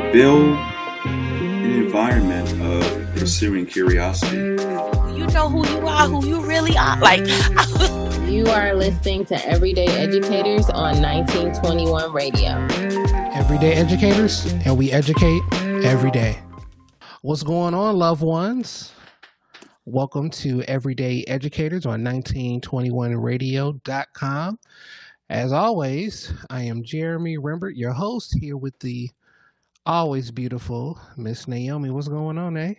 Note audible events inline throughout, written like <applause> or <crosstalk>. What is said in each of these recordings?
uh, build an environment of pursuing curiosity. You know who you are, who you really are. Like, <laughs> you are listening to Everyday Educators on 1921 Radio. Everyday Educators, and we educate every day. What's going on, loved ones? Welcome to Everyday Educators on 1921radio.com. As always, I am Jeremy Rembert, your host, here with the always beautiful Miss Naomi. What's going on, eh?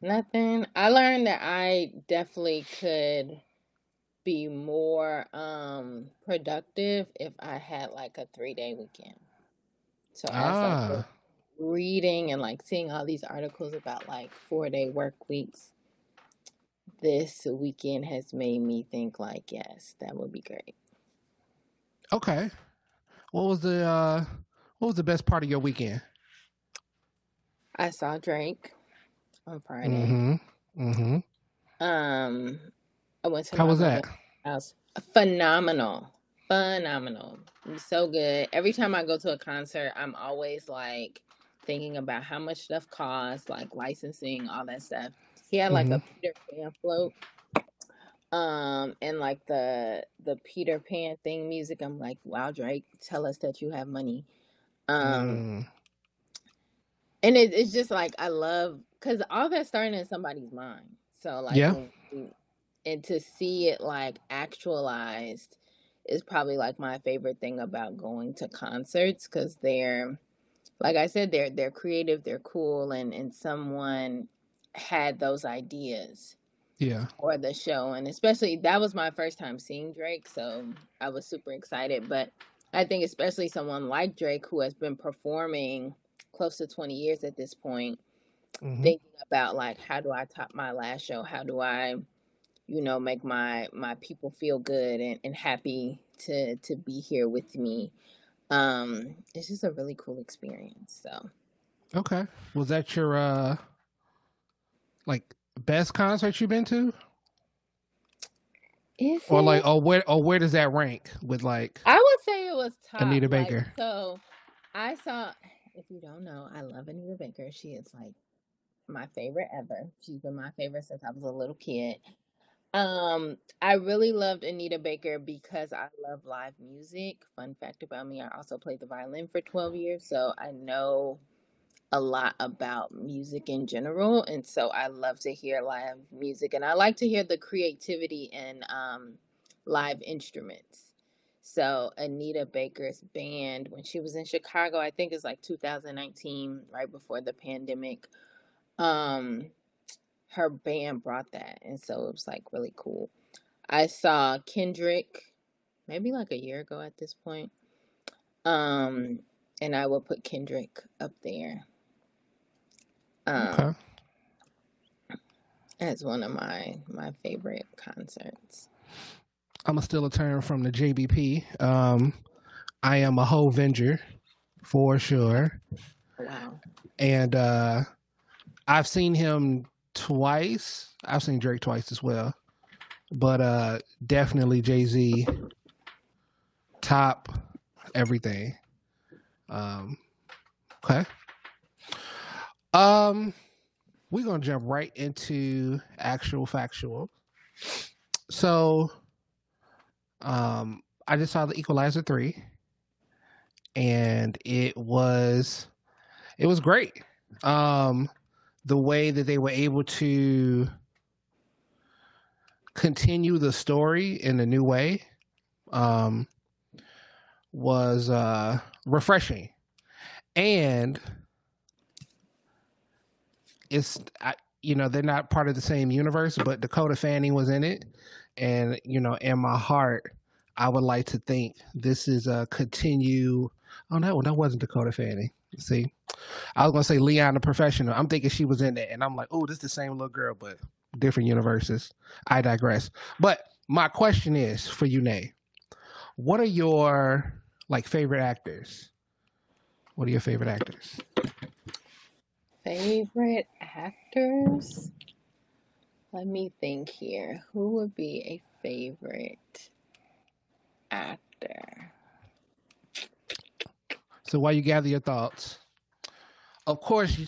Nothing. I learned that I definitely could be more um productive if I had like a three day weekend. So like Ah, reading and like seeing all these articles about like four day work weeks, this weekend has made me think like, yes, that would be great. okay. What was the uh what was the best part of your weekend? I saw Drake on Friday. Mm-hmm. Mm-hmm. Um, I went to How was that? house. Phenomenal. Phenomenal. So good. Every time I go to a concert, I'm always like thinking about how much stuff costs, like licensing, all that stuff. He had like Mm-hmm. a Peter Pan float. Um, and like the the Peter Pan thing music. I'm like, wow, Drake, tell us that you have money. Um, Mm. and it, it's just like I love because all that's starting in somebody's mind. So like, Yeah. you- and to see it like actualized is probably like my favorite thing about going to concerts because they're, like I said, they're they're creative, they're cool, and and someone had those ideas Yeah. for the show, and especially that was my first time seeing Drake, so I was super excited. But I think especially someone like Drake who has been performing close to 20 years at this point, Mm-hmm. thinking about like how do I top my last show? How do I, you know, make my my people feel good and, and happy to to be here with me? Um, it's just a really cool experience. So Okay. Was that your uh like best concert you've been to? Is Or it? like or where or where does that rank with like I would say it was top. Anita like, Baker? so I saw. If you don't know, I love Anita Baker. She is like my favorite ever. She's been my favorite since I was a little kid. Um, I really loved Anita Baker because I love live music. Fun fact about me, I also played the violin for 12 years, so I know a lot about music in general, and so I love to hear live music, and I like to hear the creativity in um, live instruments. So Anita Baker's band, when she was in Chicago, I think it's like 2019, right before the pandemic. Um, her band brought that, and so it was like really cool. I saw Kendrick maybe like a year ago at this point. Um, and I will put Kendrick up there um Okay. as one of my my favorite concerts. I'm gonna steal a term from the JBP. Um I am a whole venger for sure. Wow. And uh I've seen him twice. I've seen Drake twice as well. But uh definitely Jay Z top everything. Um okay. Um we're gonna jump right into actual factual. So um I just saw the Equalizer 3 and it was it was great. Um the way that they were able to continue the story in a new way um was uh refreshing. And it's I, you know they're not part of the same universe, but Dakota Fanning was in it, and you know in my heart, I would like to think this is a continue. Oh no, that wasn't Dakota Fanning. See, I was gonna say Leon the Professional. I'm thinking she was in it, and I'm like, oh, this is the same little girl, but different universes. I digress. But my question is for you, Nay. What are your like favorite actors? What are your favorite actors? Favorite actors? Let me think here. Who would be a favorite actor? So while you gather your thoughts, of course,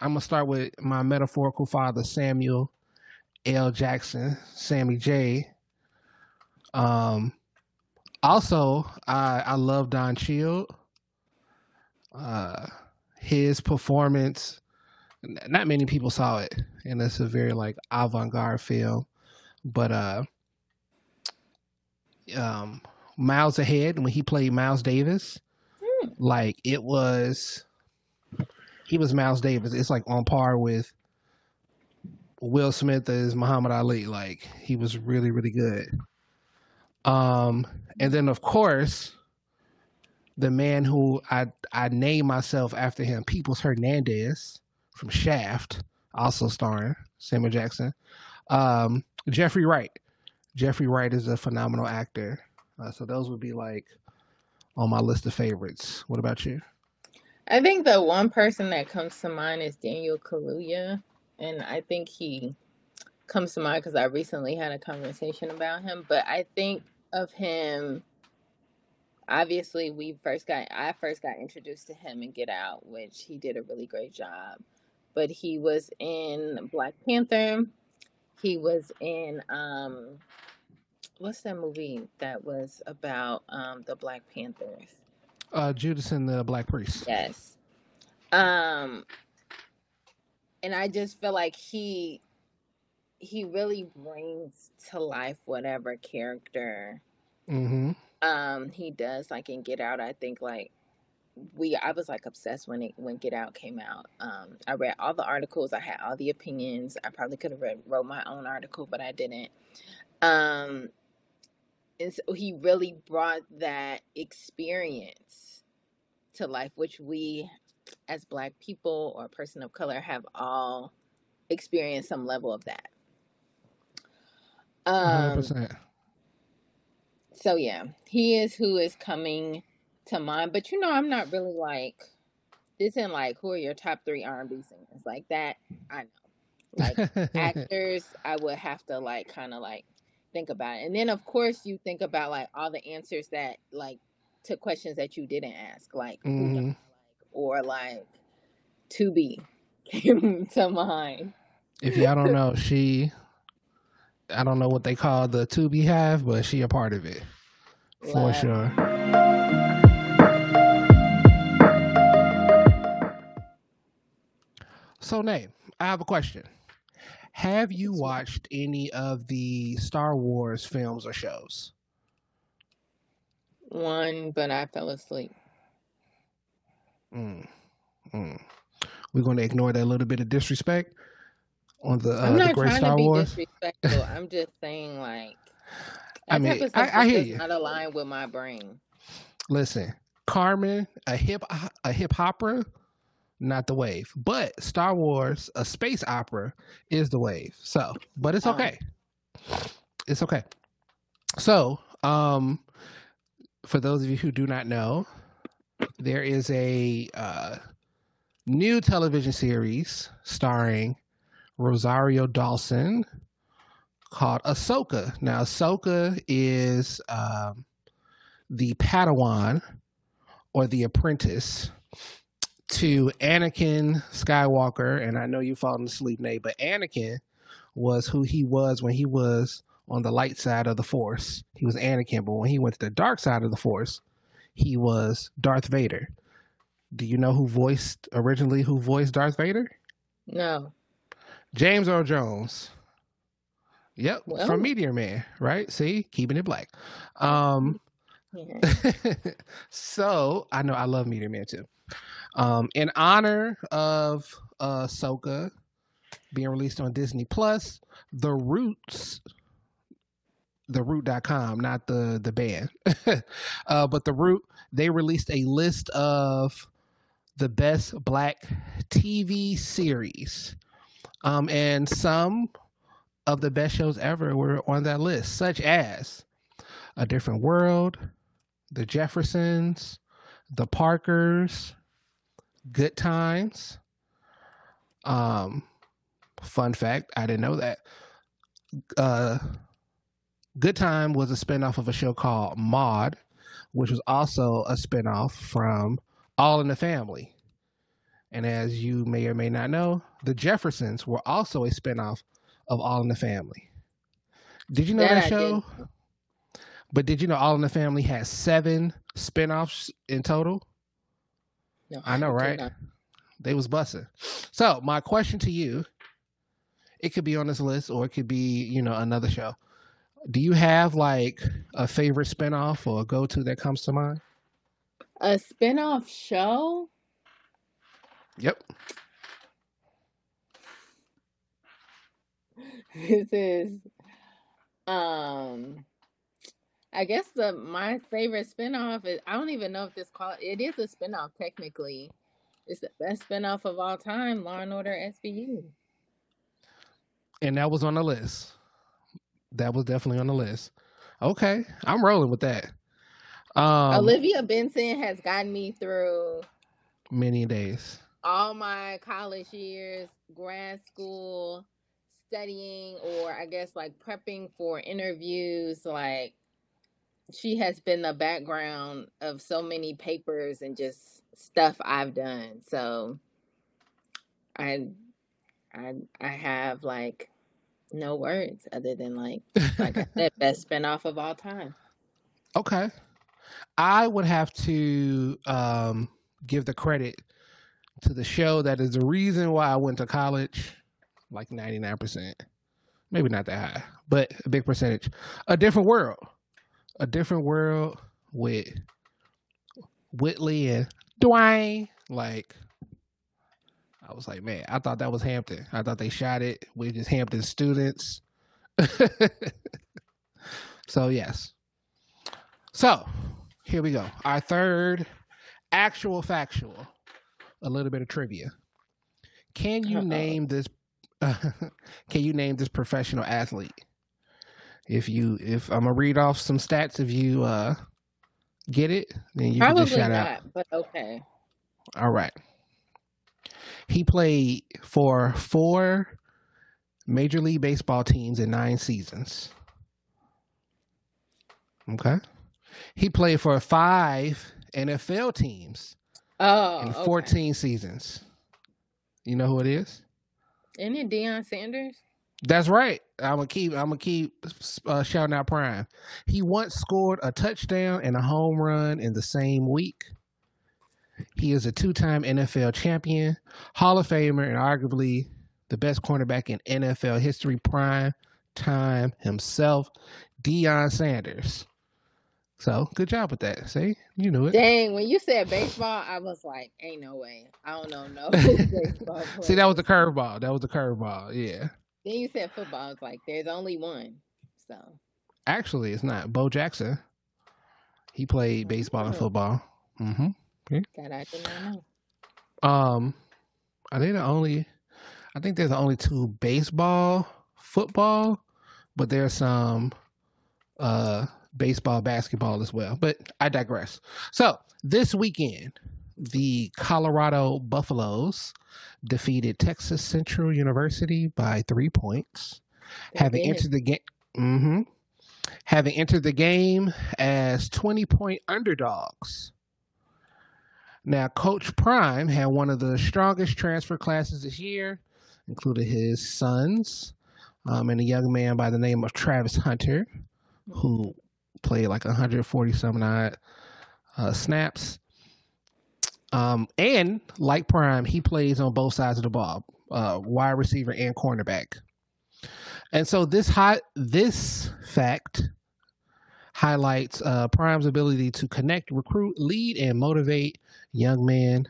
I'm gonna start with my metaphorical father, Samuel L. Jackson, Sammy J. Um, also, I I love Don Cheadle. Uh, his performance, not many people saw it, and it's a very like avant-garde film. But uh, um, Miles Ahead when he played Miles Davis, Hmm. like it was, he was Miles Davis. It's like on par with Will Smith as Muhammad Ali. Like he was really really good. Um, and then of course, the man who I I named myself after him, Peoples Hernandez from Shaft, also starring Samuel Jackson. Um, Jeffrey Wright. Jeffrey Wright is a phenomenal actor. Uh, so those would be like on my list of favorites. What about you? I think the one person that comes to mind is Daniel Kaluuya, and I think he comes to mind because I recently had a conversation about him. But I think of him. Obviously, we first got I first got introduced to him in Get Out, which he did a really great job. But he was in Black Panther. He was in um, what's that movie that was about um the Black Panthers? Uh, Judas and the Black Priest. Yes. Um and I just feel like he he really brings to life whatever character Mm-hmm. um he does like in Get Out. I think like we I was like obsessed when it when Get Out came out. Um I read all the articles, I had all the opinions. I probably could have read wrote my own article, but I didn't. Um and so he really brought that experience to life, which we as black people or a person of color have all experienced some level of that. Um percent. so yeah, he is who is coming to mind. But you know, I'm not really like this isn't like who are your top three R and B singers like that. I know, like <laughs> actors, I would have to like kind of like think about it, and then of course you think about like all the answers that like to questions that you didn't ask, like who don't I hmm like, or like to be came <laughs> to mind. If y'all don't know, she I don't know what they call the to be beehive, but she a part of it for sure. So, name, I have a question. Have you watched any of the Star Wars films or shows? One, but I fell asleep. Mm, mm. We're going to ignore that little bit of disrespect on the I'm uh, the great trying Star to be Wars. disrespectful. <laughs> I'm just saying, like, I mean, I, I hear you. not align with my brain. Listen, Carmen, a hip a hip opera, not the wave. But Star Wars, a space opera, is the wave. So, but it's okay. It's okay. So, um, for those of you who do not know, there is a uh, new television series starring Rosario Dawson called Ahsoka. Now, Ahsoka is um, the Padawan or the apprentice to Anakin Skywalker. And I know you've fallen asleep, Nate, but Anakin was who he was when he was on the light side of the Force. He was Anakin, but when he went to the dark side of the Force, he was Darth Vader. Do you know who voiced originally who voiced Darth Vader? No. James Earl Jones. Yep, Well. from Meteor Man, right? See, keeping it black. Um, <laughs> So I know I love Meteor Man too. Um, in honor of uh Soka being released on Disney Plus, The Roots, the root.com, not the the band. <laughs> uh, but the root, they released a list of the best black TV series. Um, and some of the best shows ever were on that list, such as A Different World, The Jeffersons, The Parkers, Good Times. Um, fun fact, I didn't know that. Uh, Good Time was a spinoff of a show called Maude, which was also a spinoff from All in the Family. And as you may or may not know, the Jeffersons were also a spinoff of All in the Family. Did you know That that show? But did you know All in the Family has seven spinoffs in total? No, I know, right? not. They was bussing. So my question to you, it could be on this list or it could be, you know, another show. Do you have like a favorite spinoff or a go-to that comes to mind? A spin-off show? Yep. <laughs> This is um I guess the my favorite spinoff is I don't even know if this call it is a spinoff technically. It's the best spinoff of all time, Law and Order SVU. And that was on the list. That was definitely on the list. Okay. I'm rolling with that. Um Olivia Benson has gotten me through many days. all my college years, grad school, studying, or I guess like prepping for interviews. Like she has been the background of so many papers and just stuff I've done. So I I I have like no words other than like like I said, <laughs> best spinoff of all time. Okay. I would have to um, give the credit to the show that is the reason why I went to college, like 99%. Maybe not that high, but a big percentage. A different world. A different world with Whitley and Dwayne. Like, I was like, man, I thought that was Hampton. I thought they shot it with just Hampton students. <laughs> so, yes. So, here we go. Our third actual factual. A little bit of trivia. Can you name this <laughs> can you name this professional athlete? If you if I'm gonna read off some stats if you uh get it, then you can Probably just shout not, out. but okay. All right. He played for four Major League Baseball teams in nine seasons. Okay. He played for five NFL teams Oh, in okay. 14 seasons. You know who it is? Isn't it Deion Sanders? That's right. I'm gonna keep. I'm gonna keep uh, shouting out Prime. He once scored a touchdown and a home run in the same week. He is a two-time NFL champion, Hall of Famer, and arguably the best cornerback in NFL history. Prime time himself, Deion Sanders. So good job with that. See, you knew it. Dang, when you said baseball, I was like, ain't no way. I don't know no <laughs> baseball <laughs> See, that was the curveball. That was the curveball. Yeah. Then you said football. I was like, there's only one. So Actually, it's not. Bo Jackson. He played baseball and football. hmm that I did not know. Um, are they the only? I think they're the only two baseball, football, but there's some uh baseball, basketball as well. But I digress. So this weekend, the Colorado Buffaloes defeated Texas Central University by three points, They having did. entered the game. hmm Having entered the game as 20 point underdogs. Now, Coach Prime had one of the strongest transfer classes this year, included his sons um, and a young man by the name of Travis Hunter, who played like 140 some odd uh, snaps. Um, and like Prime, he plays on both sides of the ball, uh, wide receiver and cornerback. And so this high, this fact highlights uh, Prime's ability to connect, recruit, lead, and motivate young men.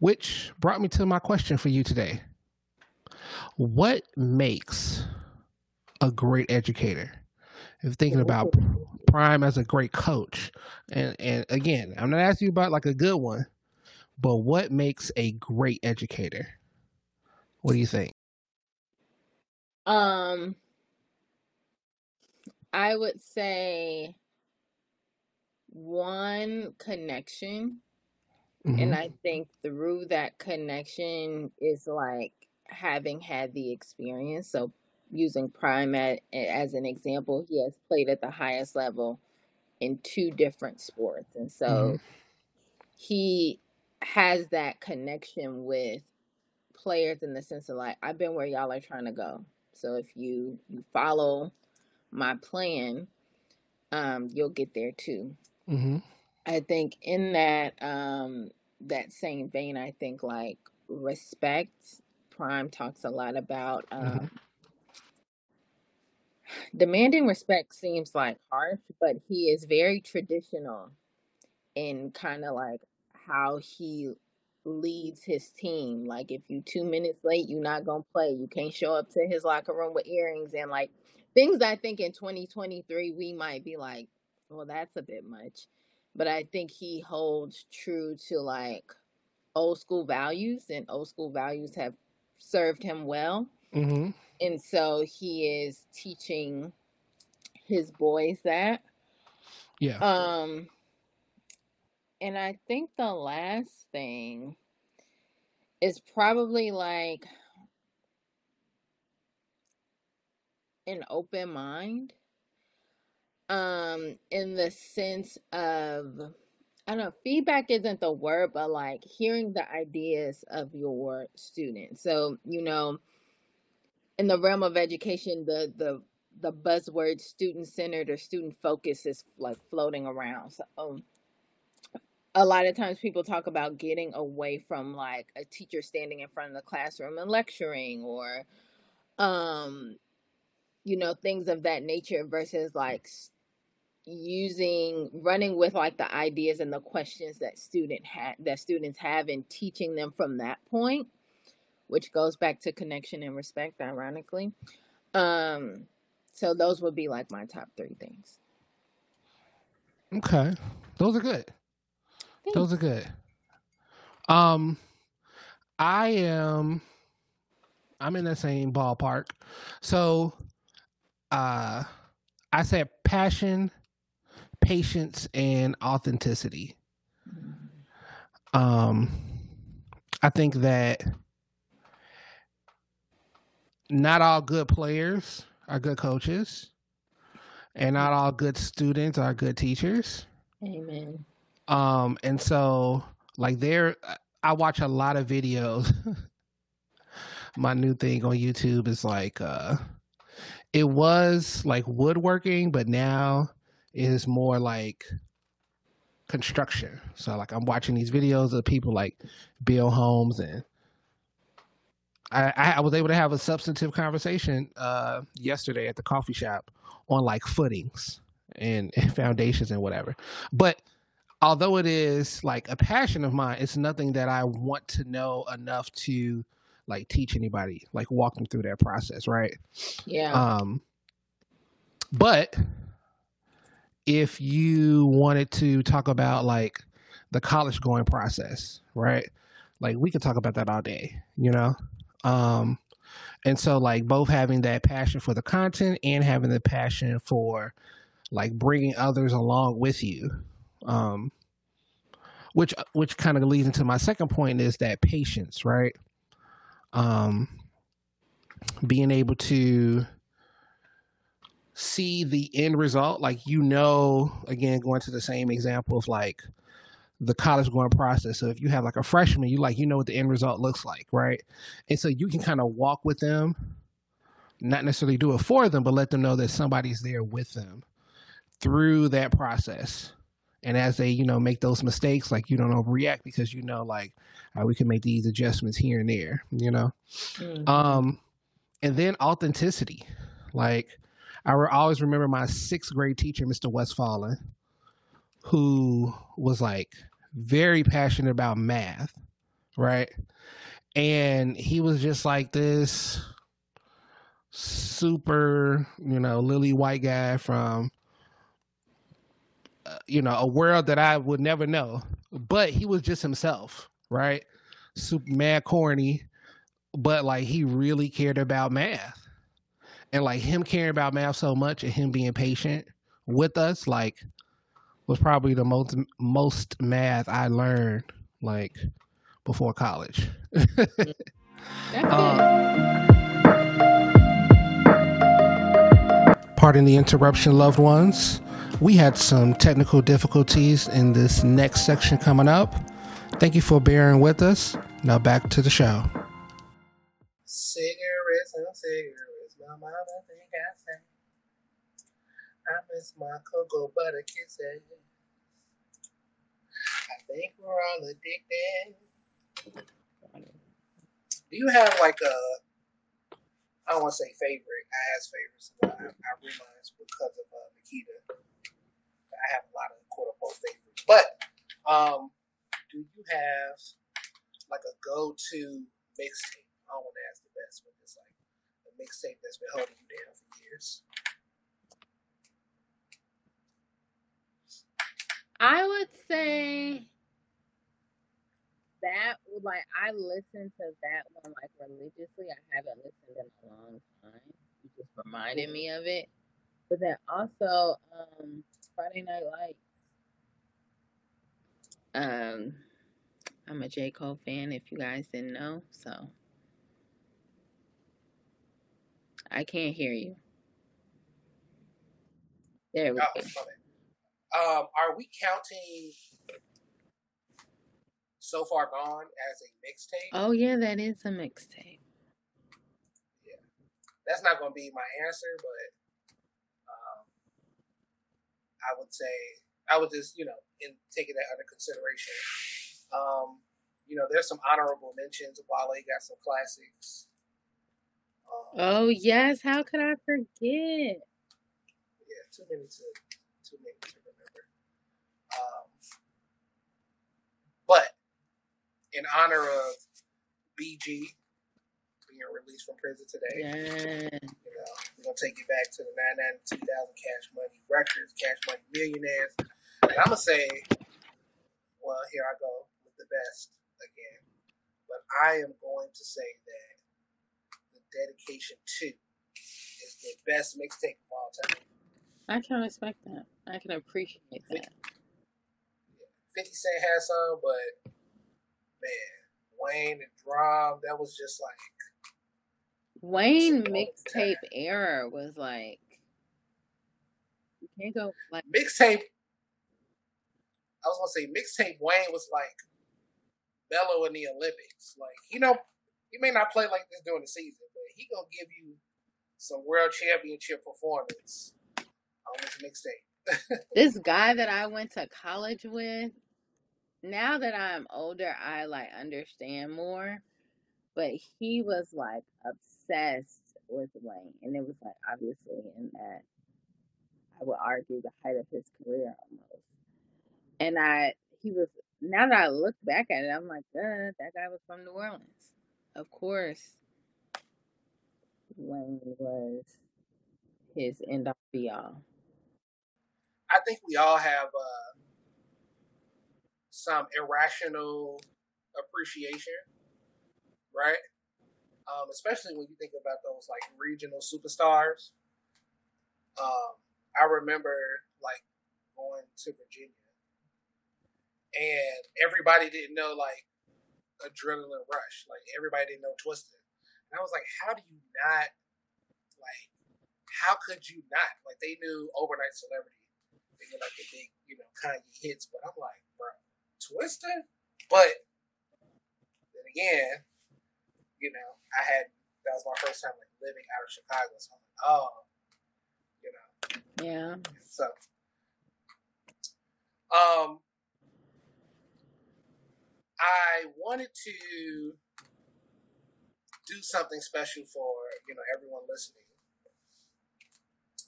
Which brought me to my question for you today: What makes a great educator? If thinking about Prime as a great coach, and and again, I'm not asking you about like a good one, but what makes a great educator? What do you think? Um, I would say one connection, and Mhm. I think through that connection is like having had the experience. So using Prime at, as an example, he has played at the highest level in two different sports, and so Mhm. he has that connection with players in the sense of like I've been where y'all are trying to go. So if you you follow my plan, um, you'll get there too. Mm-hmm. I think in that um that same vein, I think like respect. Prime talks a lot about um, Mm-hmm. Demanding respect seems like harsh, but he is very traditional in kind of like how he leads his team. Like if you two minutes late, you're not gonna play. You can't show up to his locker room with earrings and like things I think in 2023 we might be like, well, that's a bit much. But I think he holds true to like old school values and old school values have served him well. Mm-hmm. And so he is teaching his boys that. Yeah. Um and I think the last thing is probably like an open mind. Um, in the sense of I don't know, feedback isn't the word, but like hearing the ideas of your students. So, you know, in the realm of education, the the the buzzword student centered or student focused is like floating around. So um, a lot of times people talk about getting away from like a teacher standing in front of the classroom and lecturing or um you know things of that nature versus like using running with like the ideas and the questions that student had that students have and teaching them from that point which goes back to connection and respect ironically um so those would be like my top three things Okay. Those are good. Those are good. Um, I am. I'm in the same ballpark. So, uh, I said passion, patience, and authenticity. Um, I think that not all good players are good coaches, and not all good students are good teachers. amen Um, and so like there, I watch a lot of videos. <laughs> My new thing on YouTube is like, uh, it was like woodworking, but now it is more like construction. So like I'm watching these videos of people like build homes and I, I was able to have a substantive conversation uh yesterday at the coffee shop on like footings and, and <laughs> foundations and whatever. But although it is like a passion of mine, it's nothing that I want to know enough to like teach anybody, like walk them through that process, right? yeah Um, but if you wanted to talk about like the college going process, right? Like we could talk about that all day, you know? Um, and so like both having that passion for the content and having the passion for like bringing others along with you. Um, which which kind of leads into my second point is that patience, right? Um, being able to see the end result like you know again going to the same example of like the college going process. So if you have like a freshman you like you know what the end result looks like right? And so you can kind of walk with them not necessarily do it for them but let them know that somebody's there with them through that process. And as they you know make those mistakes like you don't overreact because you know like we can make these adjustments here and there you know? Mhm. um and then authenticity. Like i always remember my sixth grade teacher mr westfallen who was like very passionate about math right? And he was just like this super you know lily white guy from uh, you know a world that i would never know. But he was just himself right? Super mad corny but like he really cared about math. And like him caring about math so much and him being patient with us like was probably the most most math i learned like before college That's good. <laughs> um, pardon the interruption loved ones we had some technical difficulties in this next section coming up Thank you for bearing with us. Now back to the show. Cigarettes and cigarettes, my mama think I say. I miss my cocoa butter kisses. I think we're all addicted. Do you have like a, I don't want to say favorite, I ask favorites, but I, I realize because of uh, Nikita, I have a lot of quote unquote favorites. But um, do you have like a go to mixtape? I don't want to ask the best, but it's like a mixtape that's been holding you down for years. I would say that like I listened to that one like religiously. I haven't listened in a long time. You just reminded me of it. But then also um Friday Night Lights. Um I'm a J. Cole fan if you guys didn't know, so I can't hear you. There we Oh, go. Um, are we counting So Far Gone as a mixtape? Oh yeah, that is a mixtape. Yeah, that's not going to be my answer, but um, I would say I would just you know in taking that under consideration. Um, you know, there's some honorable mentions. Wale got some classics. Um, Oh yes, how could I forget? yeah, too many to too many to remember. Um, but in honor of BG being released from prison today, Yeah. you know, we're gonna take you back to the 992,000 Cash Money Records, Cash Money Millionaires. And I'm gonna say, well, here I go with the best again. But I am going to say that the Dedication 2 is the best mixtape of all time. I can respect that. I can appreciate that. 50 Cent had some, but man, Wayne and Drum, that was just like Wayne It's a long mixtape era was like you can't go like mixtape. I was gonna say mixtape Wayne was like Melo in the Olympics. Like you know, he may not play like this during the season, but he gonna give you some world championship performance on this mixtape. <laughs> this guy that I went to college with. Now that I'm older, I like understand more. But he was like obsessed with Wayne, and it was like obviously in that I would argue the height of his career almost. And I, he was. Now that I look back at it, I'm like, duh, that guy was from New Orleans. Of course, Wayne was his end all be all. I think we all have uh, some irrational appreciation, right? Um, especially when you think about those like regional superstars. Um, I remember like going to Virginia, and everybody didn't know like adrenaline rush. Like everybody didn't know Twista, and I was like, how do you not like? How could you not like? They knew overnight celebrity they get like the big, you know, Kanye hits, but I'm like, bro, Twista? But then again, you know, I had that was my first time like living out of Chicago, so I'm like, oh, you know, Yeah. so um I wanted to do something special for, you know, everyone listening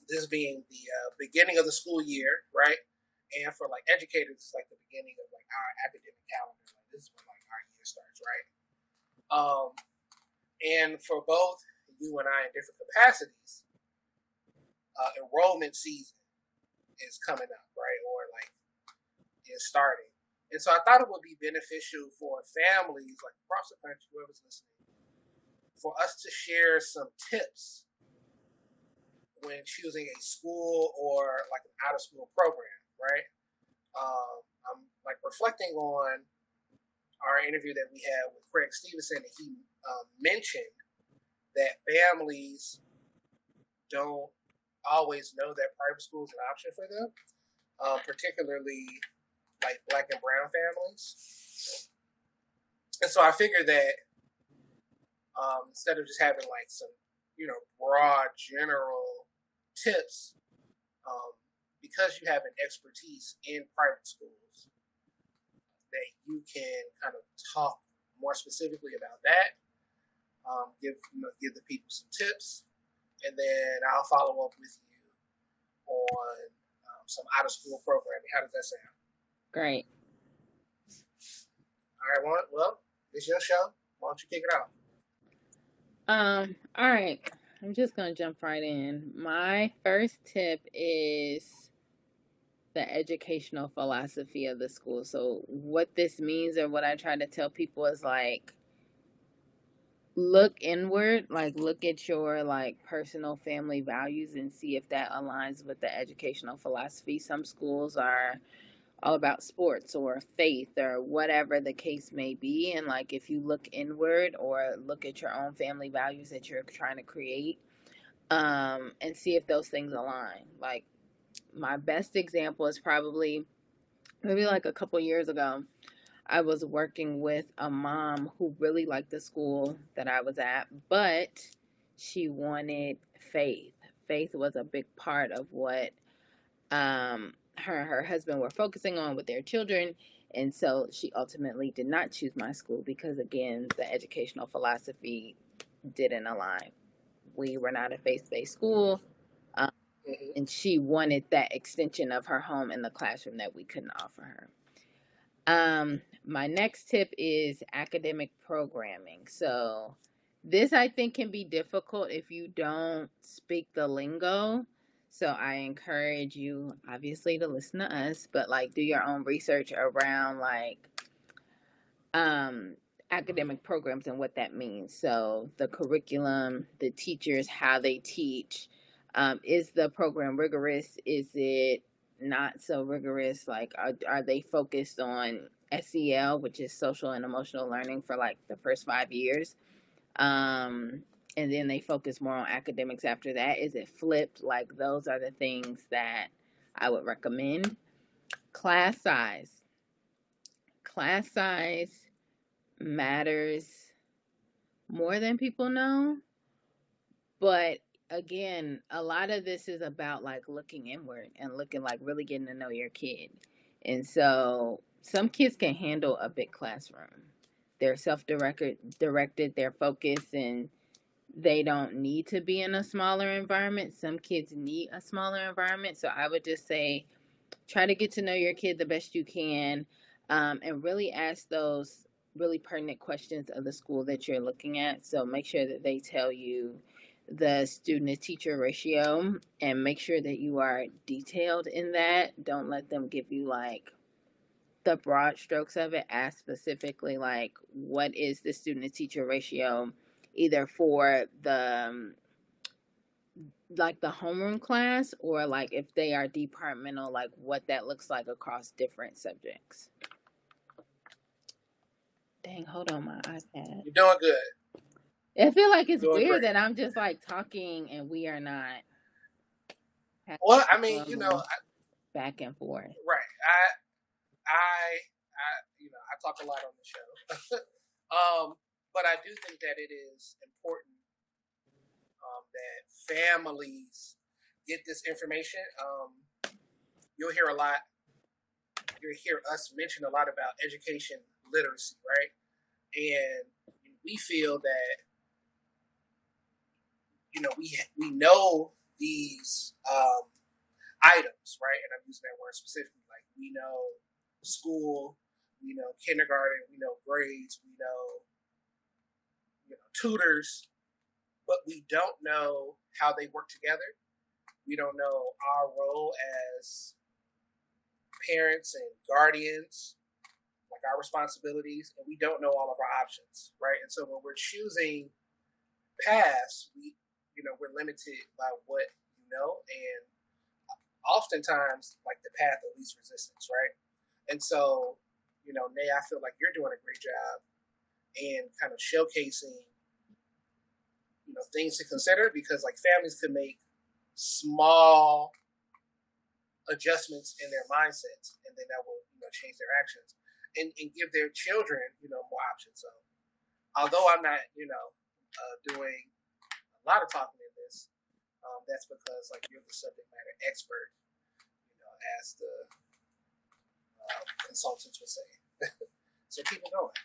this being the uh, beginning of the school year, right? And for like educators, it's like the beginning of like our academic calendar. Like this is when like our year starts, right? Um, and for both you and I in different capacities, uh, enrollment season is coming up, right? Or like is starting. And so I thought it would be beneficial for families like across the country, whoever's listening, for us to share some tips when choosing a school or like an out of school program, right? Um, I'm like reflecting on our interview that we had with Craig Stevenson, and he um, mentioned that families don't always know that private school is an option for them, uh, particularly like black and brown families. and so I figured that um, instead of just having like some, you know, broad general tips, um, because you have an expertise in private schools, that you can kind of talk more specifically about that. Um, give you know, give the people some tips, and then I'll follow up with you on um, some out of school programming. How does that sound? Great. All right, well, well, it's your show. Why don't you kick it off? Um, all right. I'm just gonna jump right in. My first tip is the educational philosophy of the school. So what this means or what I try to tell people is like look inward, like look at your like personal family values and see if that aligns with the educational philosophy. Some schools are all about sports or faith or whatever the case may be and like if you look inward or look at your own family values that you're trying to create um and see if those things align like my best example is probably maybe like a couple years ago i was working with a mom who really liked the school that i was at but she wanted faith faith was a big part of what um her and her husband were focusing on with their children. And so she ultimately did not choose my school because, again, the educational philosophy didn't align. We were not a faith based school. Mm-hmm. and she wanted that extension of her home in the classroom that we couldn't offer her. Um, my next tip is academic programming. So, this I think can be difficult if you don't speak the lingo. So, I encourage you, obviously, to listen to us, but like do your own research around like um, academic programs and what that means. So, the curriculum, the teachers, how they teach. Um, is the program rigorous? Is it not so rigorous? Like, are, are they focused on SEL, which is social and emotional learning, for like the first five years? Um, and then they focus more on academics after that. Is it flipped? Like, those are the things that I would recommend. Class size. Class size matters more than people know. But again, a lot of this is about like looking inward and looking like really getting to know your kid. And so some kids can handle a big classroom. They're self-directed, directed, they're focused and they don't need to be in a smaller environment. Some kids need a smaller environment. So I would just say try to get to know your kid the best you can um, and really ask those really pertinent questions of the school that you're looking at. So make sure that they tell you the student to teacher ratio and make sure that you are detailed in that. Don't let them give you like the broad strokes of it. Ask specifically like what is the student to teacher ratio either for the um, like the homeroom class or like if they are departmental like what that looks like across different subjects. Dang, hold on my iPad. You're doing good. I feel like it's Doing weird great. that I'm just like talking and we are not Well, I mean, you know, I, back and forth. right. I, I, I, you know, I talk a lot on the show. <laughs> um, but I do think that it is important um, that families get this information. Um, you'll hear a lot. You'll hear us mention a lot about education literacy, right? And we feel that you know we we know these um, items, right? And I'm using that word specifically. Like we know school, we know kindergarten, we know grades, we know you know tutors, but we don't know how they work together. We don't know our role as parents and guardians, like our responsibilities, and we don't know all of our options, right? And so when we're choosing paths, we you know we're limited by what you know, and oftentimes like the path of least resistance, right? And so you know, Nay, I feel like you're doing a great job in kind of showcasing you know things to consider because like families could make small adjustments in their mindsets and then that will you know change their actions and, and give their children, you know, more options. So, although I'm not, you know, uh, doing lot of talking in this, um, that's because like you're the subject matter expert, you know, as the uh, consultants would say. <laughs> so keep it going.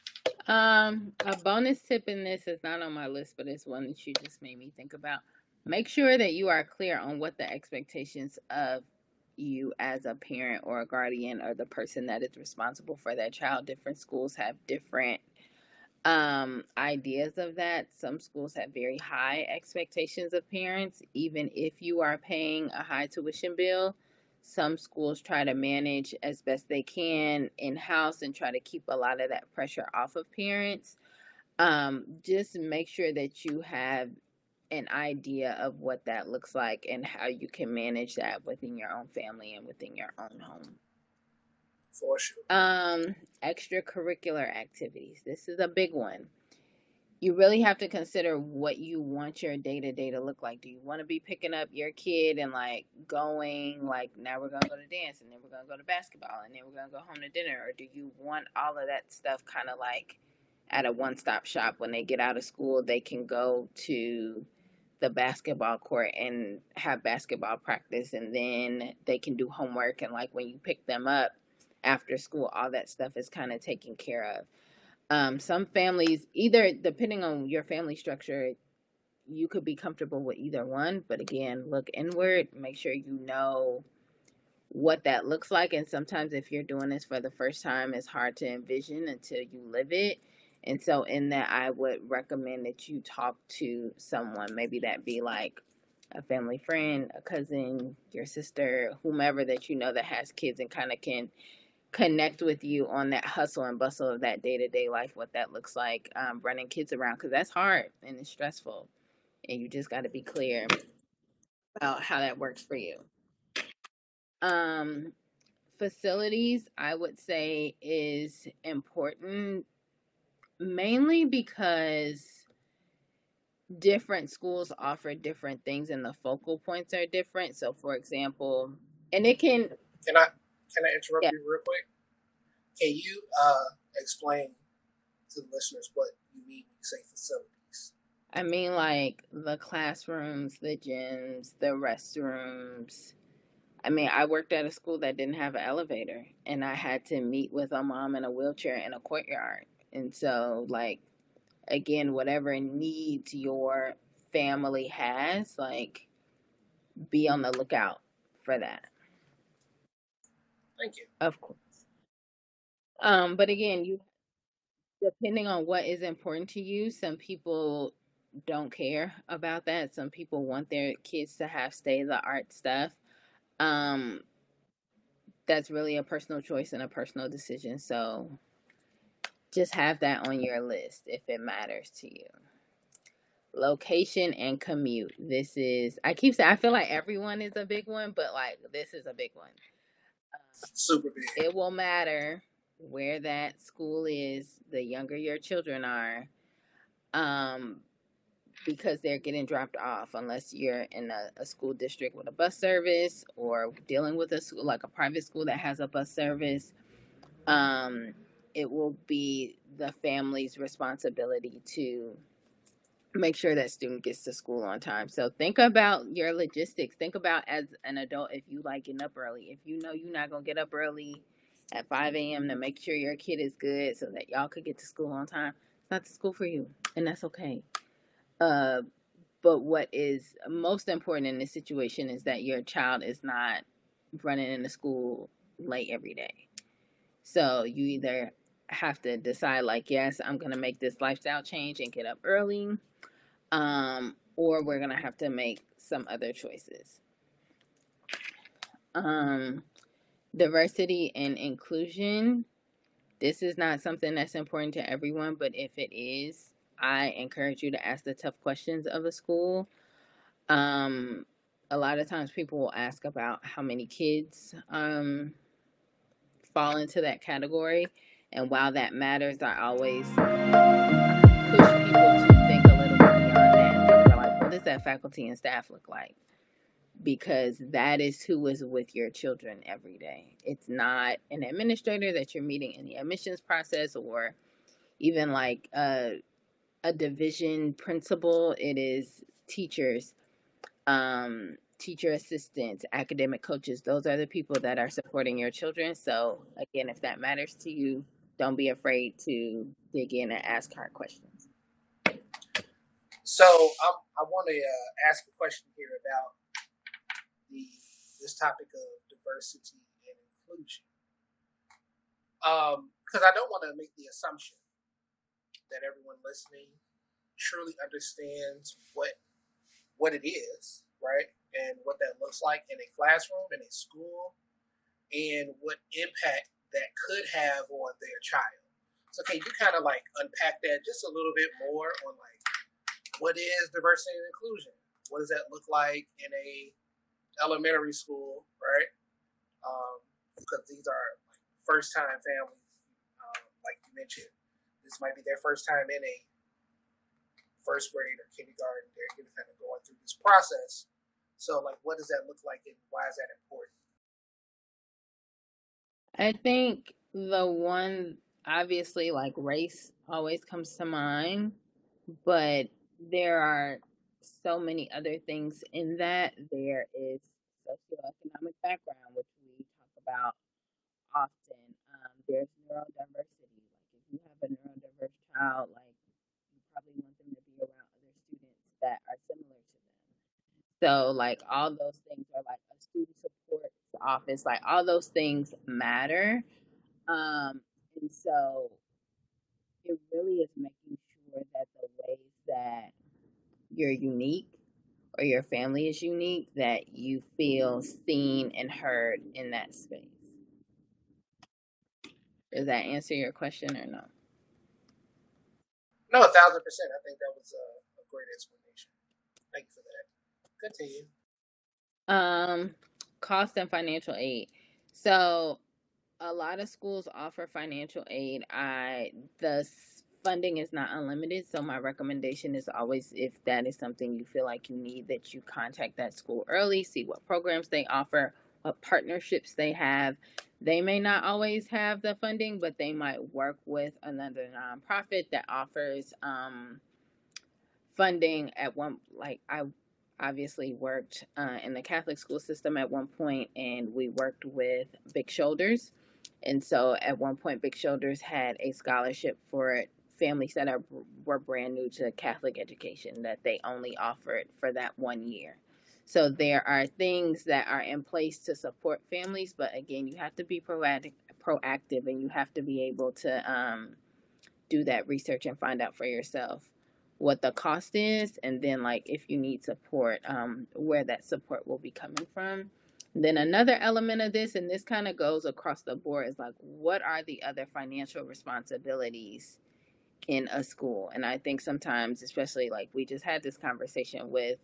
Um, a bonus tip in this is not on my list, but it's one that you just made me think about. Make sure that you are clear on what the expectations of you as a parent or a guardian or the person that is responsible for that child. Different schools have different um ideas of that. Some schools have very high expectations of parents, even if you are paying a high tuition bill. Some schools try to manage as best they can in house and try to keep a lot of that pressure off of parents. Um, just make sure that you have an idea of what that looks like and how you can manage that within your own family and within your own home. For sure. Um, extracurricular activities. This is a big one. You really have to consider what you want your day to day to look like. Do you want to be picking up your kid and like going, like, now we're to go to dance and then we're to go to basketball and then we're to go home to dinner? Or do you want all of that stuff kind of like at a one stop shop when they get out of school? They can go to the basketball court and have basketball practice and then they can do homework and like when you pick them up after school all that stuff is kind of taken care of um, some families either depending on your family structure you could be comfortable with either one but again look inward make sure you know what that looks like and sometimes if you're doing this for the first time it's hard to envision until you live it and so, in that, I would recommend that you talk to someone. Maybe that be like a family friend, a cousin, your sister, whomever that you know that has kids and kind of can connect with you on that hustle and bustle of that day to day life, what that looks like, um, running kids around, because that's hard and it's stressful. And you just got to be clear about how that works for you. Um, facilities, I would say, is important mainly because different schools offer different things and the focal points are different. So, for example, and it can. Can I can I interrupt Yeah. you real quick? Can you uh, explain to the listeners what you mean when you say facilities? I mean, like the classrooms, the gyms, the restrooms. I mean, I worked at a school that didn't have an elevator, and I had to meet with a mom in a wheelchair in a courtyard. And so, like, again, whatever needs your family has, like, be on the lookout for that, Thank you. of course. Um, but again, you depending on what is important to you, some people don't care about that. Some people want their kids to have stay the art stuff. Um, that's really a personal choice and a personal decision. So just have that on your list if it matters to you. Location and commute. This is I keep saying I feel like everyone is a big one, but like this is a big one. Super big. It will matter where that school is the younger your children are. Um because they're getting dropped off unless you're in a, a school district with a bus service or dealing with a school like a private school that has a bus service um, it will be the family's responsibility to make sure that student gets to school on time. So think about your logistics. Think about as an adult if you like getting up early. If you know you're not to get up early at 5 a.m to make sure your kid is good so that y'all could get to school on time it's not the school for you and that's okay. Uh, but what is most important in this situation is that your child is not running into school late every day. So you either have to decide, like, yes, I'm going to make this lifestyle change and get up early, um, or we're going to have to make some other choices. Um, diversity and inclusion. This is not something that's important to everyone, but if it is, I encourage you to ask the tough questions of a school. Um, a lot of times people will ask about how many kids um, fall into that category. And while that matters, I always push people to that. Faculty and staff look like? because that is who is with your children every day. It's not an administrator that you're meeting in the admissions process or even like a, a division principal. It is teachers, um, teacher assistants, academic coaches. Those are the people that are supporting your children. So, again, if that matters to you, don't be afraid to dig in and ask hard questions. So um, I want to uh, ask a question here about the this topic of diversity and inclusion, because um, I don't want to make the assumption that everyone listening truly understands what what it is, right, and what that looks like in a classroom, in a school, and what impact that could have on their child. So can you kind of like unpack that just a little bit more on like what is diversity and inclusion? What does that look like in a elementary school, right? Um, because these are like first time families, um, like you mentioned. This might be their first time in a first grade or kindergarten. They're kind of going through this process. So, like, what does that look like, and why is that important? I think the one, obviously, like race always comes to mind, but there are so many other things in that. There is socioeconomic background, which we talk about often. Um, there's neurodiversity. Like if you have a neurodiverse child, like you probably want them to be around other students that are similar to them. So like all those things are like a student support office, like all those things matter. Um, and so it really is making sure that that you're unique or your family is unique, that you feel seen and heard in that space. Does that answer your question or no? No, a thousand percent. I think that was a, a great explanation. Thank you for that. Continue. Um, cost and financial aid. So, a lot of schools offer financial aid. I the funding is not unlimited. So my recommendation is always if that is something you feel like you need, that you contact that school early, see what programs they offer, what partnerships they have. They may not always have the funding, but they might work with another nonprofit that offers um, funding at one like I obviously worked uh, in the Catholic school system at one point, and we worked with Big Shoulders. And so at one point, Big Shoulders had a scholarship for families that are were brand new to Catholic education that they only offered for that one year. So there are things that are in place to support families, but again, you have to be proactive, proactive, and you have to be able to um, do that research and find out for yourself what the cost is, and then like if you need support, um, where that support will be coming from. Then another element of this, and this kind of goes across the board, is like what are the other financial responsibilities in a school. And I think sometimes, especially like we just had this conversation with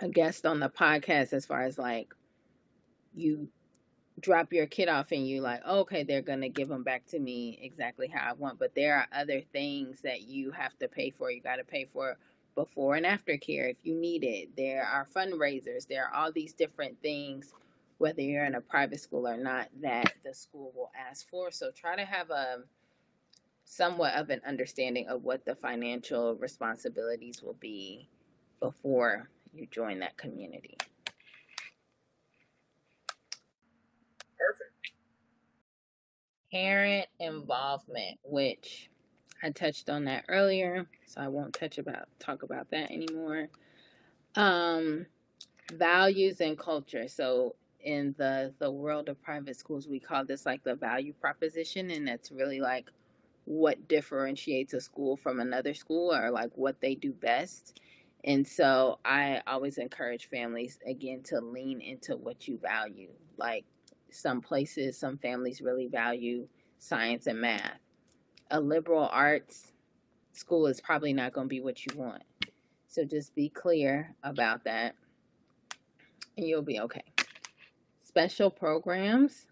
a guest on the podcast, as far as like you drop your kid off and you like okay they're going to give them back to me exactly how i want but there are other things that you have to pay for you got to pay for before and after care if you need it there are fundraisers there are all these different things whether you're in a private school or not that the school will ask for so try to have a somewhat of an understanding of what the financial responsibilities will be before you join that community. Perfect. Parent involvement, which I touched on that earlier, so I won't touch about talk about that anymore. Um, values and culture. So in the the world of private schools, we call this like the value proposition, and that's really like what differentiates a school from another school or like what they do best. And so I always encourage families again to lean into what you value. Like some places, some families really value science and math. A liberal arts school is probably not going to be what you want. So just be clear about that and you'll be okay. Special programs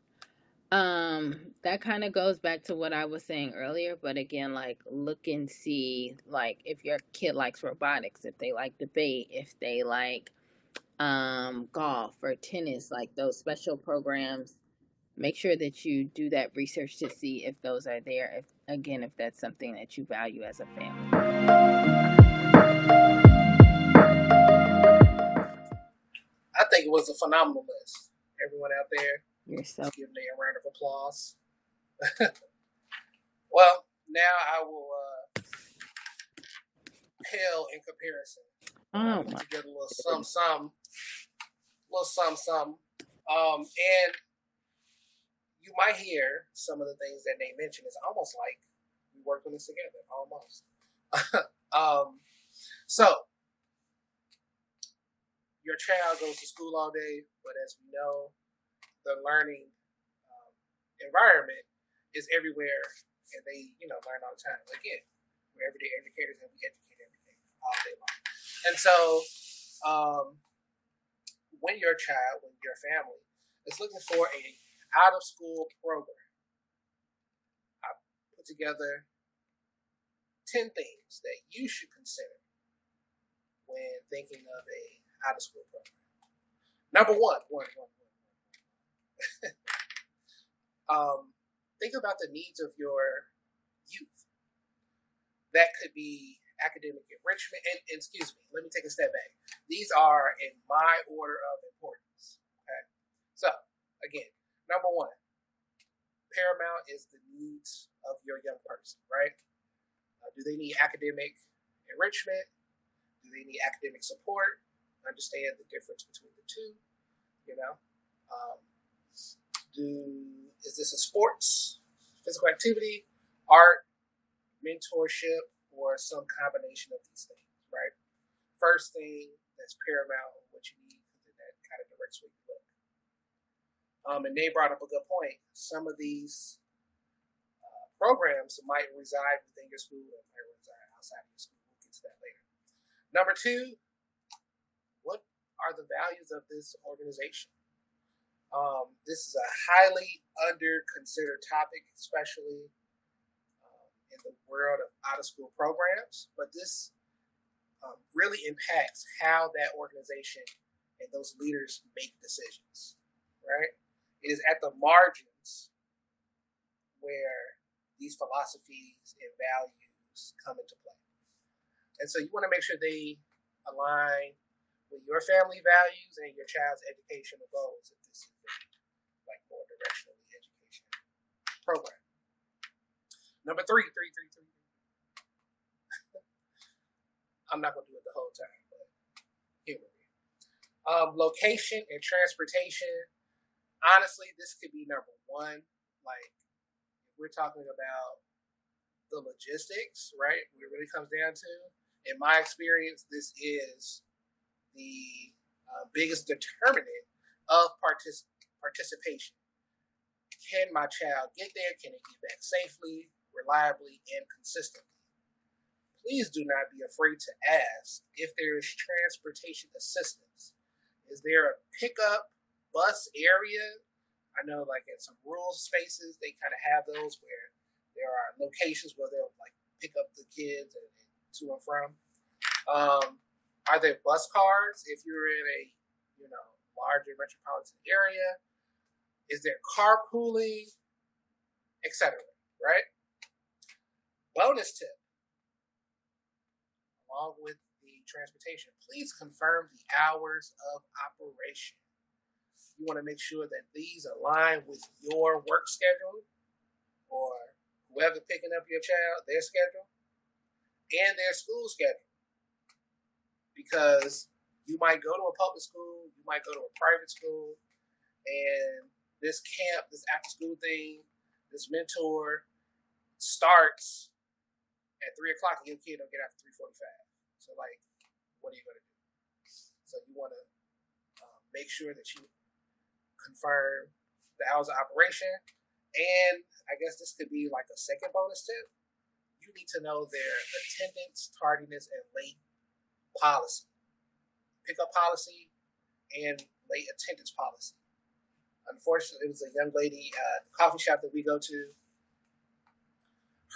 um, that kind of goes back to what I was saying earlier, but again, like look and see like if your kid likes robotics, if they like debate, if they like um, golf or tennis, like those special programs. Make sure that you do that research to see if those are there. If again, if that's something that you value as a family. I think it was a phenomenal list. Everyone out there, You're so give me a round of applause. <laughs> well, now I will uh, pale in comparison. oh Put together a little some some, little some some, um, and you might hear some of the things that they mention. It's almost like we worked on this together, almost. <laughs> um, so your child goes to school all day, but as we know, the learning um, environment is everywhere, and they you know learn all the time. Again, we're everyday educators, and we educate everything all day long. And so, um, when your child, when your family is looking for a out of school program, I put together ten things that you should consider when thinking of a out of school program. Number one, one, one, one. <laughs> um, think about the needs of your youth. That could be academic enrichment. And, and excuse me, let me take a step back. These are in my order of importance. Okay. So again, number one, paramount is the needs of your young person, right? Uh, do they need academic enrichment? Do they need academic support? Understand the difference between the two. You know, um, do is this a sports, physical activity, art, mentorship, or some combination of these things? Right. First thing that's paramount, what you need, that kind of directs where you look. Um, and they brought up a good point. Some of these uh, programs might reside within your school and might reside outside of your school. We'll get to that later. Number two, what are the values of this organization? Um, this is a highly under considered topic, especially um, in the world of out of school programs. But this um, really impacts how that organization and those leaders make decisions, right? It is at the margins where these philosophies and values come into play. And so you want to make sure they align with your family values and your child's educational goals like more directionally education program. Number three, three, three, three. <laughs> I'm not gonna do it the whole time, but go. Um, location and transportation. Honestly, this could be number one. Like we're talking about the logistics, right? What it really comes down to, in my experience, this is the uh, biggest determinant of partic- participation. Can my child get there? Can it get back safely, reliably, and consistently? Please do not be afraid to ask if there is transportation assistance. Is there a pickup bus area? I know, like in some rural spaces, they kind of have those where there are locations where they'll like pick up the kids and, and to and from. Um, are there bus cards if you're in a you know larger metropolitan area? Is there carpooling, etc. Right? Bonus tip: along with the transportation, please confirm the hours of operation. You want to make sure that these align with your work schedule or whoever picking up your child, their schedule, and their school schedule because you might go to a public school, you might go to a private school, and this camp, this after school thing, this mentor starts at three o'clock, and your kid don't get out for three forty-five. So, like, what are you to do? So, you want to um, make sure that you confirm the hours of operation, and I guess this could be like a second bonus tip. You need to know their attendance, tardiness, and late policy, pickup policy, and late attendance policy. Unfortunately, it was a young lady uh, the coffee shop that we go to.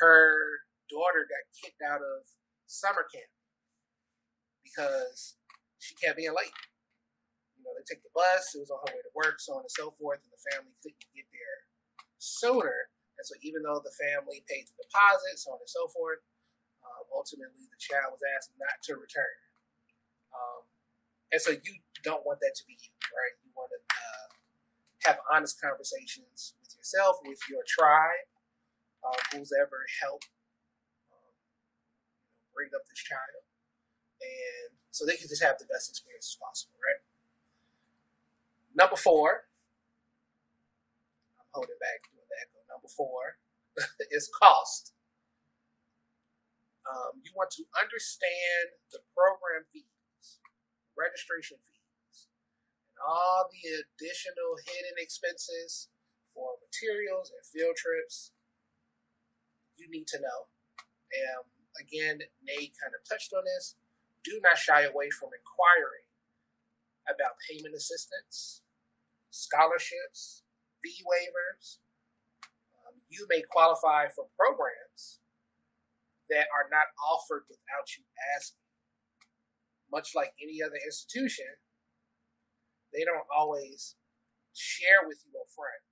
Her daughter got kicked out of summer camp because she kept being late. You know, they take the bus. It was on her way to work, so on and so forth, and the family couldn't get there sooner. And so, even though the family paid the deposit, so on and so forth, um, ultimately the child was asked not to return. Um, and so, you don't want that to be you, right? You want to uh, have honest conversations with yourself, with your tribe, uh, who's ever helped um, bring up this child, and so they can just have the best experience as possible, right? Number four, I'm holding back doing echo. Number four <laughs> is cost. Um, you want to understand the program fees, registration fees, and all the additional hidden expenses for materials and field trips. You need to know. And again, Nate kind of touched on this. Do not shy away from inquiring about payment assistance scholarships, fee waivers. Um, you may qualify for programs that are not offered without you asking. Much like any other institution, they don't always share with you up front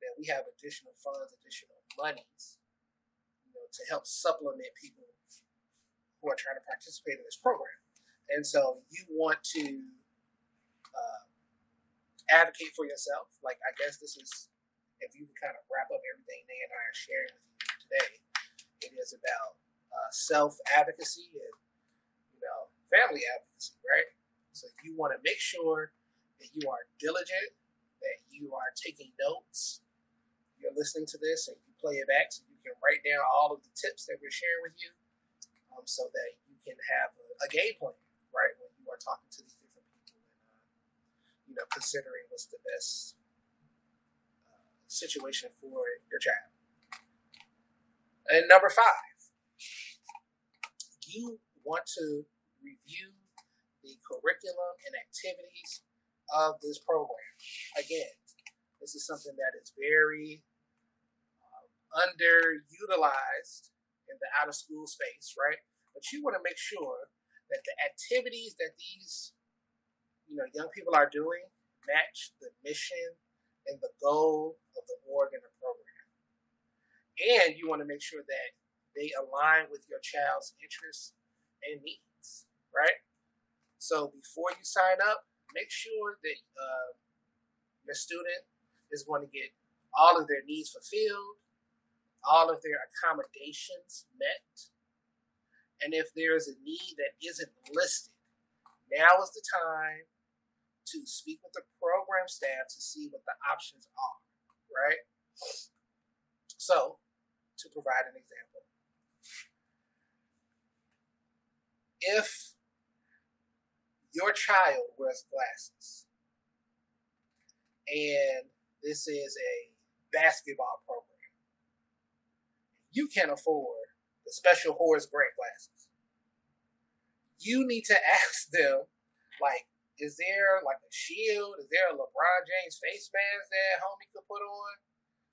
that we have additional funds, additional monies, you know, to help supplement people who are trying to participate in this program. And so you want to uh, advocate for yourself. Like I guess this is if you can kind of wrap up everything Nay and I are sharing with you today, it is about uh, self advocacy and family advocacy, right? So you want to make sure that you are diligent, that you are taking notes, you're listening to this and you play it back so you can write down all of the tips that we're sharing with you, um, so that you can have a, a game plan, right? When you are talking to these different people and uh, you know, considering what's the best uh, situation for your child. And number five, you want to review the curriculum and activities of this program. Again, this is something that is very um, underutilized in the out of school space, right? But you want to make sure that the activities that these you know young people are doing match the mission and the goal of the org and the program. And you want to make sure that they align with your child's interests and needs, right? So before you sign up, make sure that uh, your student is going to get all of their needs fulfilled, all of their accommodations met. And if there is a need that isn't listed, now is the time to speak with the program staff to see what the options are, right? So, to provide an example, if your child wears glasses and this is a basketball program, you can't afford the special Horace Grant glasses. You need to <laughs> ask them, like, is there like a shield? Is there a LeBron James face mask that homie could put on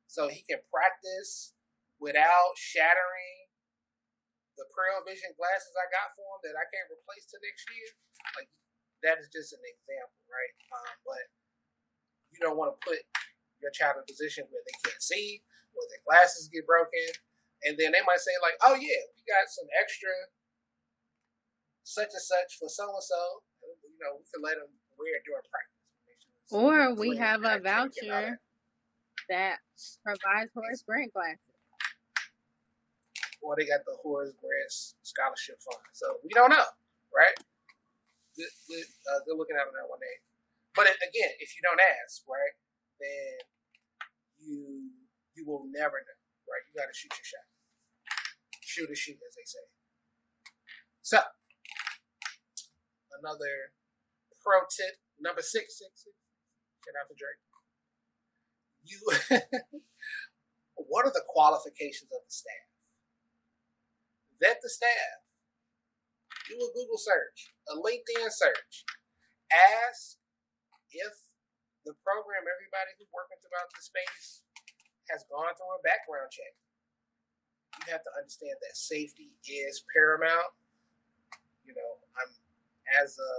so he can practice without shattering the Pearle Vision glasses I got for him that I can't replace to next year? Like that is just an example, right? Um, but you don't want to put your child in a position where they can't see, where their glasses get broken, and then they might say like, "Oh yeah, we got some extra such and such for so and so." You know, we can let them wear it during practice. Or we have a voucher that provides Horace Grant glasses. Or they got the Horace Grant Scholarship Fund. So we don't know, right? Good, good, uh, good looking out on that one day. But again, if you don't ask, right, then you you will never know, right? You got to shoot your shot. Shoot a shoot, as they say. So, another pro tip number six, six. Shout out to Drake. You, <laughs> what are the qualifications of the staff? Vet the staff. Do a Google search, a LinkedIn search. Ask if the program, everybody who's working throughout the space, has gone through a background check. You have to understand that safety is paramount. You know, I'm as a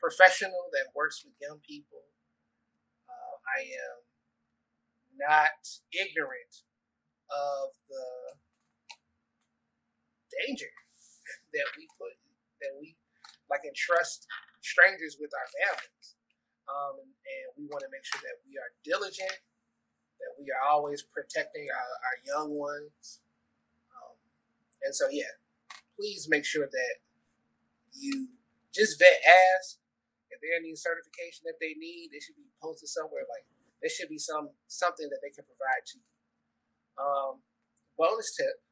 professional that works with young people. Uh, I am not ignorant of the danger that we put that we like entrust strangers with our families. Um, and, we want to make sure that we are diligent, that we are always protecting our, our young ones. Um, and so, yeah, please make sure that you just vet ask if they need certification if they need they should be posted somewhere like there should be some something that they can provide to you um, bonus tip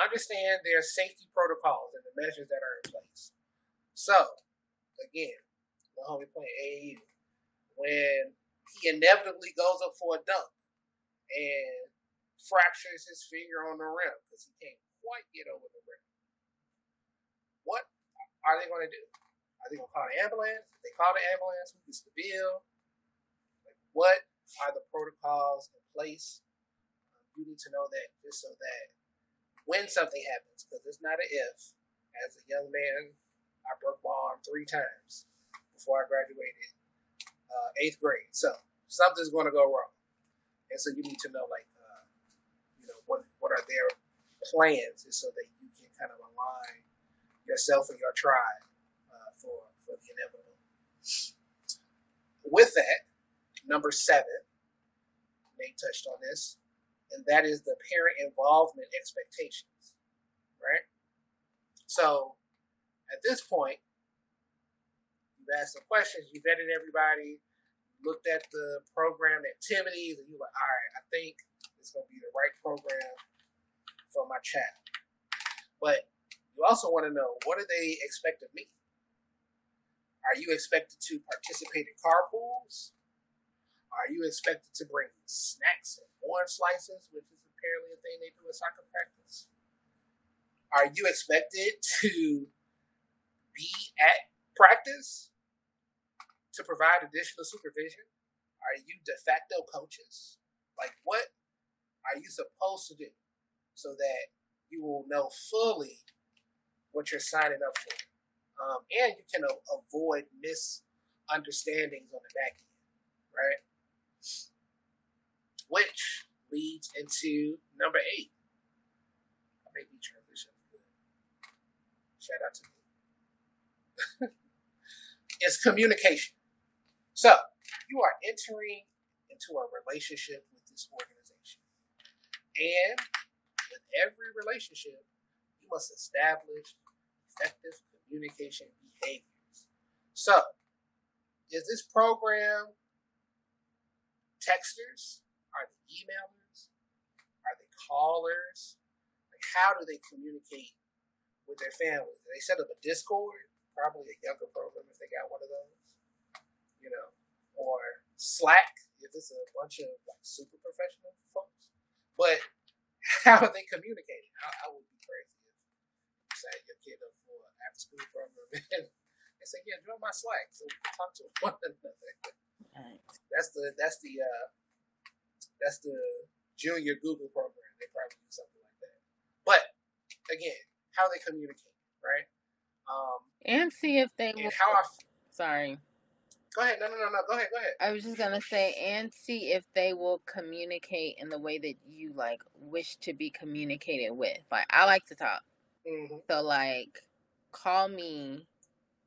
understand their safety protocols and the measures that are in place so again the homie playing AAU when he inevitably goes up for a dunk and fractures his finger on the rim because he can't quite get over the rim what are they going to do? Are they going to call the ambulance? If they call the ambulance, who gets the bill? Like, what are the protocols in place? You need to know that just so that when something happens, because it's not an if. As a young man, I broke my arm three times before I graduated uh, eighth grade. So something's going to go wrong, and so you need to know, like, uh, you know, what what are their plans, is so that you can kind of align yourself and your tribe uh, for, for the inevitable. With that, number seven, Nate touched on this, and that is the parent involvement expectations, right? So at this point, you've asked some questions, you vetted everybody, looked at the program activities, and you're like, all right, I think it's going to be the right program for my child. But you also want to know what do they expect of me? Are you expected to participate in carpools? Are you expected to bring snacks orange slices, which is apparently a thing they do in soccer practice? Are you expected to be at practice to provide additional supervision? Are you de facto coaches? Like, what are you supposed to do so that you will know fully what you're signing up for. Um, and you can a- avoid misunderstandings on the back end, right? Which leads into number eight. I may be transition. Shout out to me. <laughs> it's communication. So you are entering into a relationship with this organization. And with every relationship, you must establish effective communication behaviors. So, is this program texters? Emailers? Are they callers? Like, how do they communicate with their families? Do they set up a Discord? Probably a younger program if they got one of those. You know, or Slack if it's a bunch of like super professional folks. But <laughs> how are they communicating? I, I would be crazy if you set your kid up for an after school program <laughs> and they say, "Yeah, join my Slack so we can talk to one <laughs> another." That's the that's the uh, that's the junior Google program. They probably do something like that. But again, how they communicate, right? Um, And see if they and will. how I Sorry. go ahead. No, no, no, no. Go ahead. Go ahead. I was just gonna say, and see if they will communicate in the way that you like wish to be communicated with. Like I like to talk, hmm so like call me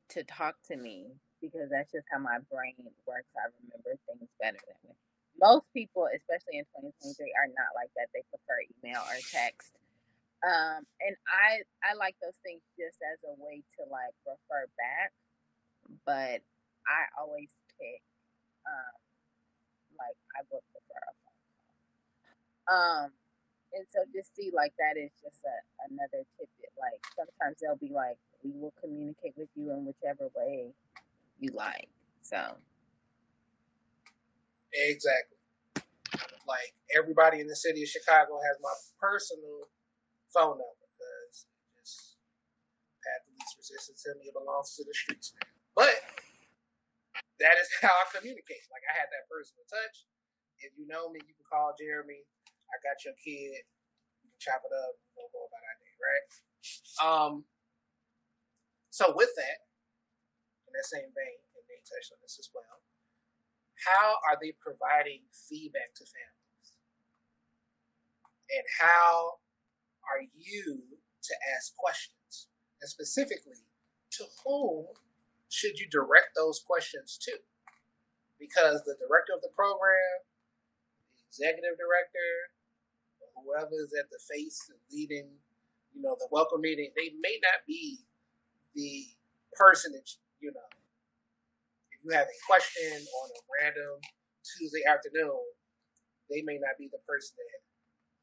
to talk to me because that's just how my brain works. I remember things better that way. Most people, especially in 2023, are not like that. They prefer email or text. Um, and I I like those things just as a way to like refer back, but I always pick um like I would prefer a phone call. Um, and so just see like that is just a, another tidbit. Like sometimes they'll be like, we will communicate with you in whichever way you like. So Exactly. Like everybody in the city of Chicago has my personal phone number because just path of least resistance to me it belongs to the streets. But that is <laughs> how I communicate. Like I had that personal touch. If you know me, you can call Jeremy. I got your kid. We can chop it up. We'll go about our day, right? Um. So with that, and that same vein, and they touched on this as well, how are they providing feedback to families? And how are you to ask questions? And specifically, to whom should you direct those questions to? Because the director of the program, the executive director, whoever is at the face of leading, you know, the welcome meeting, they may not be the person that you know. You have a question on a random Tuesday afternoon, they may not be the person that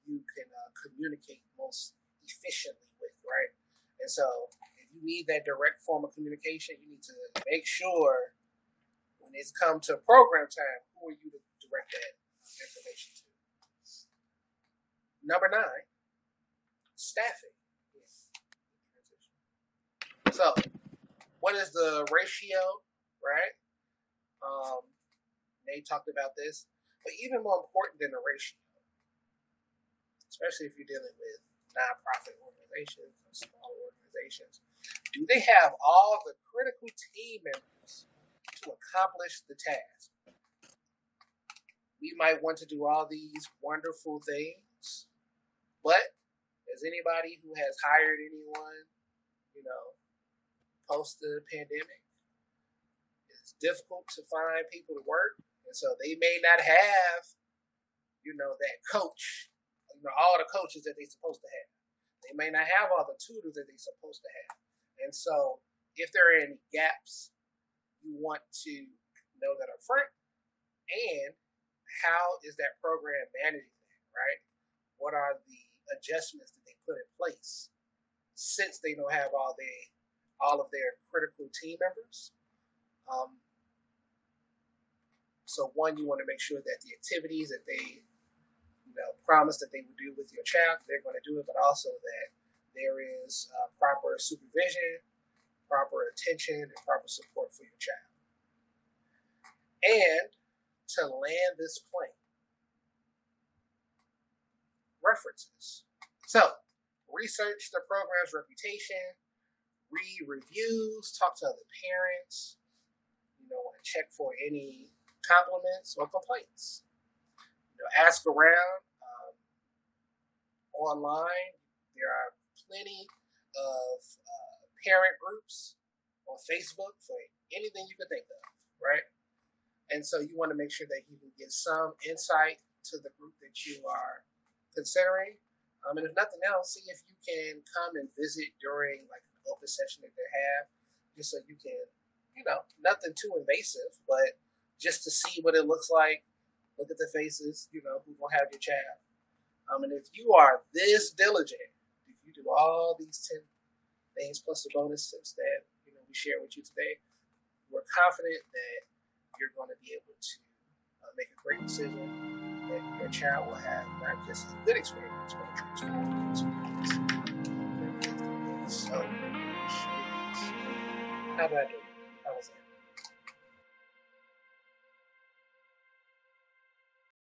you can uh, communicate most efficiently with, right? And so, if you need that direct form of communication, you need to make sure when it's come to program time, who are you to direct that information to? Number nine, staffing. So, what is the ratio, right? Um, they talked about this, but even more important than the ratio, especially if you're dealing with nonprofit organizations or small organizations, do they have all the critical team members to accomplish the task? We might want to do all these wonderful things, but as anybody who has hired anyone, you know, post the pandemic, difficult to find people to work. And so they may not have, you know, that coach, you know, all the coaches that they're supposed to have. They may not have all the tutors that they're supposed to have. And so if there are any gaps, you want to know that up front. And how is that program managing that, right? What are the adjustments that they put in place since they don't have all the all of their critical team members? Um, so one, you want to make sure that the activities that they you know promise that they will do with your child, they're going to do it, but also that there is uh, proper supervision, proper attention, and proper support for your child. And to land this plane, references. So, research the program's reputation, read reviews, talk to other parents, you know, want to check for any compliments or complaints. You know, ask around um, online. There are plenty of uh, parent groups on Facebook for anything you can think of, right? And so you want to make sure that you can get some insight to the group that you are considering. Um, and if nothing else, see if you can come and visit during like an open session that they have, just so you can, you know, nothing too invasive, but just to see what it looks like, look at the faces, you know, who will have your child. Um, and if you are this diligent, if you do all these 10 things plus the bonus tips that, you know, we share with you today, we're confident that you're going to be able to uh, make a great decision that your child will have not just a good experience, but a transformative experience. So, how did I do?